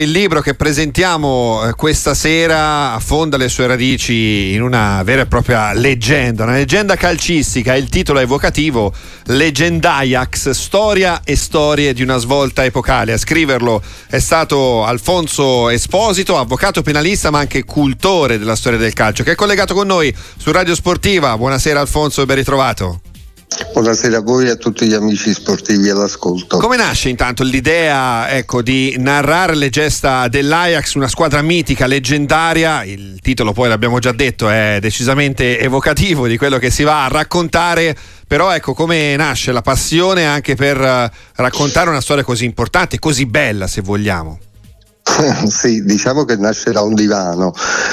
Il libro che presentiamo eh, questa sera affonda le sue radici in una vera e propria leggenda, una leggenda calcistica. Il titolo è evocativo Leggendajax, storia e storie di una svolta epocale. A scriverlo è stato Alfonso Esposito, avvocato penalista ma anche cultore della storia del calcio, che è collegato con noi su Radio Sportiva. Buonasera Alfonso e ben ritrovato. Buonasera a voi e a tutti gli amici sportivi all'ascolto. Come nasce intanto l'idea ecco, di narrare le gesta dell'Ajax, una squadra mitica, leggendaria? Il titolo poi l'abbiamo già detto, è decisamente evocativo di quello che si va a raccontare, però ecco come nasce la passione anche per eh, raccontare una storia così importante, così bella se vogliamo. sì, diciamo che nasce da un divano,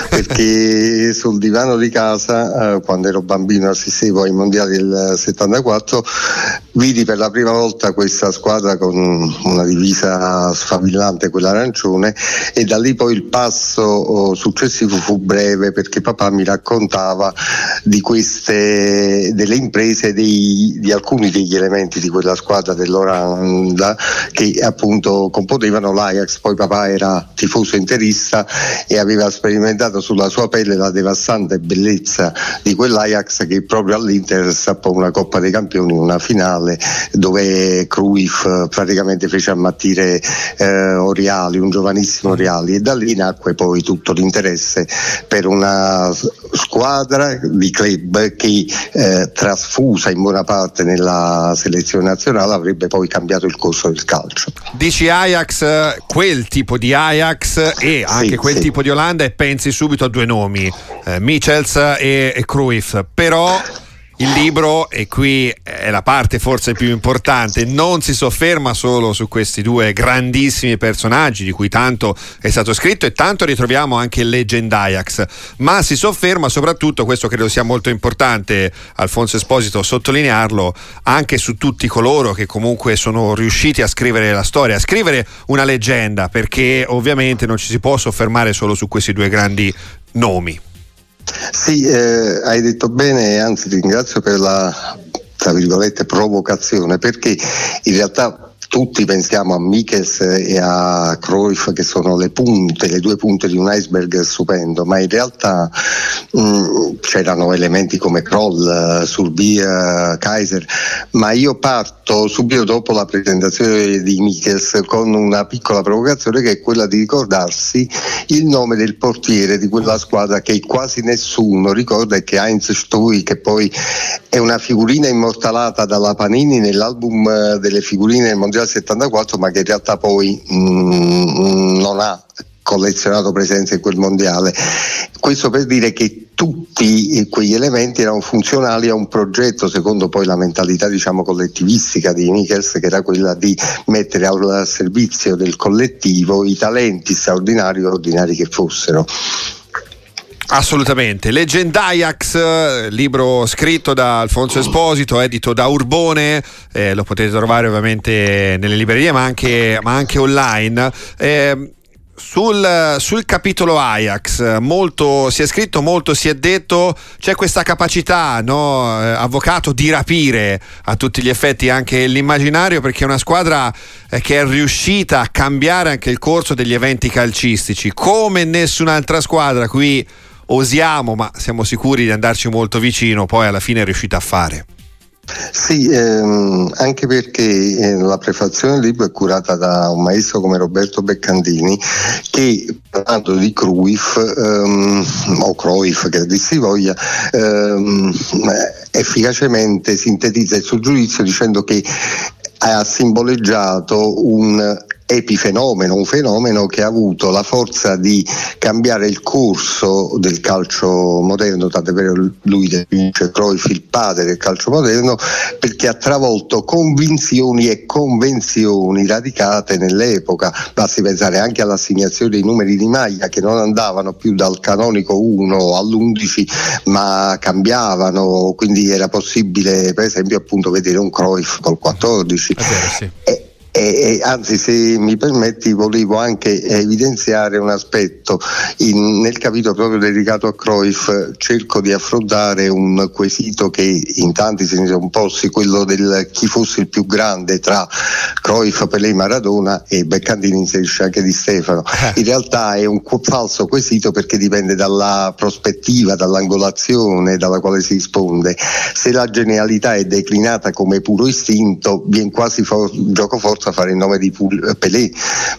perché sul divano di casa, eh, quando ero bambino assistevo ai mondiali del 74, vidi per la prima volta questa squadra con una divisa sfavillante, quella arancione, e da lì poi il passo oh, successivo fu breve perché papà mi raccontava di queste, delle imprese dei, di alcuni degli elementi di quella squadra dell'Oranda che appunto compotevano l'Ajax, poi papà era tifoso interista e aveva sperimentato sulla sua pelle la devastante bellezza di quell'Ajax che proprio all'Inter strappò una Coppa dei Campioni, una finale dove Cruyff praticamente fece ammattire eh, Oriali, un giovanissimo Oriali e da lì nacque poi tutto l'interesse per una squadra di club che eh, trasfusa in buona parte nella selezione nazionale avrebbe poi cambiato il corso del calcio. Dici Ajax, quel tipo di Ajax e anche sì, quel sì. tipo di Olanda e pensi subito a due nomi, eh, Michels e, e Cruyff, però il libro, e qui è la parte forse più importante, non si sofferma solo su questi due grandissimi personaggi di cui tanto è stato scritto e tanto ritroviamo anche Legend Ajax, ma si sofferma soprattutto, questo credo sia molto importante, Alfonso Esposito sottolinearlo, anche su tutti coloro che comunque sono riusciti a scrivere la storia, a scrivere una leggenda, perché ovviamente non ci si può soffermare solo su questi due grandi nomi. Sì, eh, hai detto bene, anzi ti ringrazio per la tra virgolette provocazione perché in realtà tutti pensiamo a Michels e a Cruyff che sono le punte, le due punte di un iceberg stupendo, ma in realtà mh, mm, c'erano elementi come Kroll, Surbia, Kaiser, ma io parto subito dopo la presentazione di Michels con una piccola provocazione che è quella di ricordarsi il nome del portiere di quella squadra che quasi nessuno ricorda e che Heinz Stui, che poi è una figurina immortalata dalla Panini nell'album delle figurine del Mondiale 74, ma che in realtà poi mm, non ha collezionato presenza in quel mondiale. Questo per dire che tutti quegli elementi erano funzionali a un progetto, secondo poi la mentalità diciamo, collettivistica di Michels, che era quella di mettere al servizio del collettivo i talenti straordinari o ordinari che fossero. Assolutamente, Legend Ajax, libro scritto da Alfonso Esposito, edito da Urbone, eh, lo potete trovare ovviamente nelle librerie ma anche, ma anche online. Eh, sul, sul, capitolo Ajax molto, si è scritto, molto si è detto, c'è questa capacità, no, eh, avvocato, di rapire a tutti gli effetti anche l'immaginario perché è una squadra eh, che è riuscita a cambiare anche il corso degli eventi calcistici, come nessun'altra squadra qui osiamo, ma siamo sicuri di andarci molto vicino, poi alla fine è riuscita a fare. Sì, ehm, anche perché eh, la prefazione del libro è curata da un maestro come Roberto Beccandini che parlando di Cruyff ehm, o Cruyff che dir si voglia ehm, efficacemente sintetizza il suo giudizio dicendo che ha simboleggiato un epifenomeno, un fenomeno che ha avuto la forza di cambiare il corso del calcio moderno, tant'è vero lui definisce Cruyff il padre del calcio moderno, perché ha travolto convinzioni e convenzioni radicate nell'epoca, basti pensare anche all'assegnazione dei numeri di maglia che non andavano più dal canonico 1 all'11 ma cambiavano, quindi era possibile per esempio appunto vedere un Cruyff col 14. Vero, sì. e, e, anzi se mi permetti volevo anche evidenziare un aspetto, In, nel capitolo proprio dedicato a Cruyff cerco di affrontare un quesito che in tanti se ne sono posti, quello del chi fosse il più grande tra Cruyff, Pelé, Maradona e Beccandini inserisce anche di Stefano. Eh. In realtà è un falso quesito perché dipende dalla prospettiva, dall'angolazione dalla quale si risponde. Se la genialità è declinata come puro istinto, viene quasi for- gioco forza fare il nome di Pelé,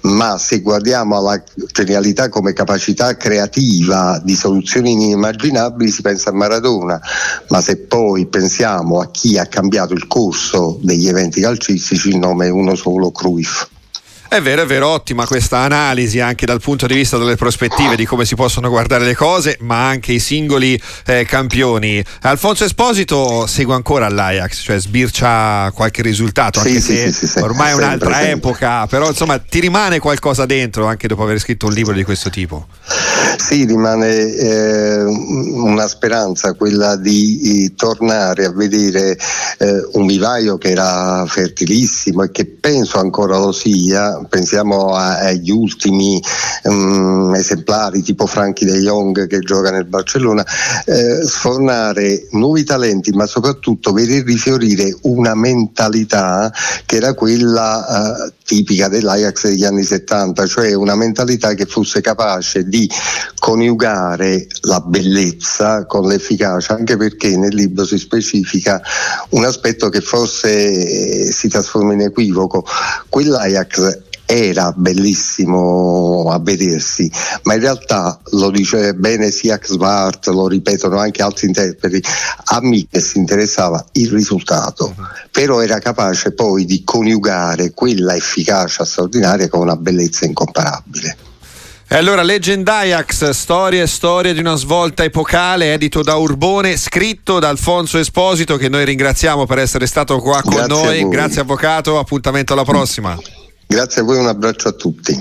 ma se guardiamo alla genialità come capacità creativa di soluzioni inimmaginabili si pensa a Maradona, ma se poi pensiamo a chi ha cambiato il corso degli eventi calcistici il nome è uno solo Cruyff. È vero, è vero, ottima questa analisi anche dal punto di vista delle prospettive di come si possono guardare le cose, ma anche i singoli eh, campioni. Alfonso Esposito segue ancora l'Ajax, cioè sbircia qualche risultato, anche sì, se sì, sì, ormai è un'altra sempre, epoca, però insomma ti rimane qualcosa dentro anche dopo aver scritto un libro di questo tipo. Sì, rimane eh, una speranza, quella di, tornare a vedere eh, un vivaio che era fertilissimo e che penso ancora lo sia pensiamo agli ultimi um, esemplari tipo Franchi De Jong che gioca nel Barcellona, eh, sfornare nuovi talenti ma soprattutto vedere rifiorire una mentalità che era quella eh, tipica dell'Ajax degli anni 70, cioè una mentalità che fosse capace di coniugare la bellezza con l'efficacia, anche perché nel libro si specifica un aspetto che forse eh, si trasforma in equivoco. Quell'Ajax era bellissimo a vedersi, ma in realtà lo dice bene sia Svart, lo ripetono anche altri interpreti, a me che si interessava il risultato, uh-huh. però era capace poi di coniugare quella efficacia straordinaria con una bellezza incomparabile. E allora Legend Ajax, storia e storia di una svolta epocale, edito da Urbone, scritto da Alfonso Esposito, che noi ringraziamo per essere stato qua con Grazie noi. Grazie avvocato, appuntamento alla prossima. Grazie a voi, un abbraccio a tutti.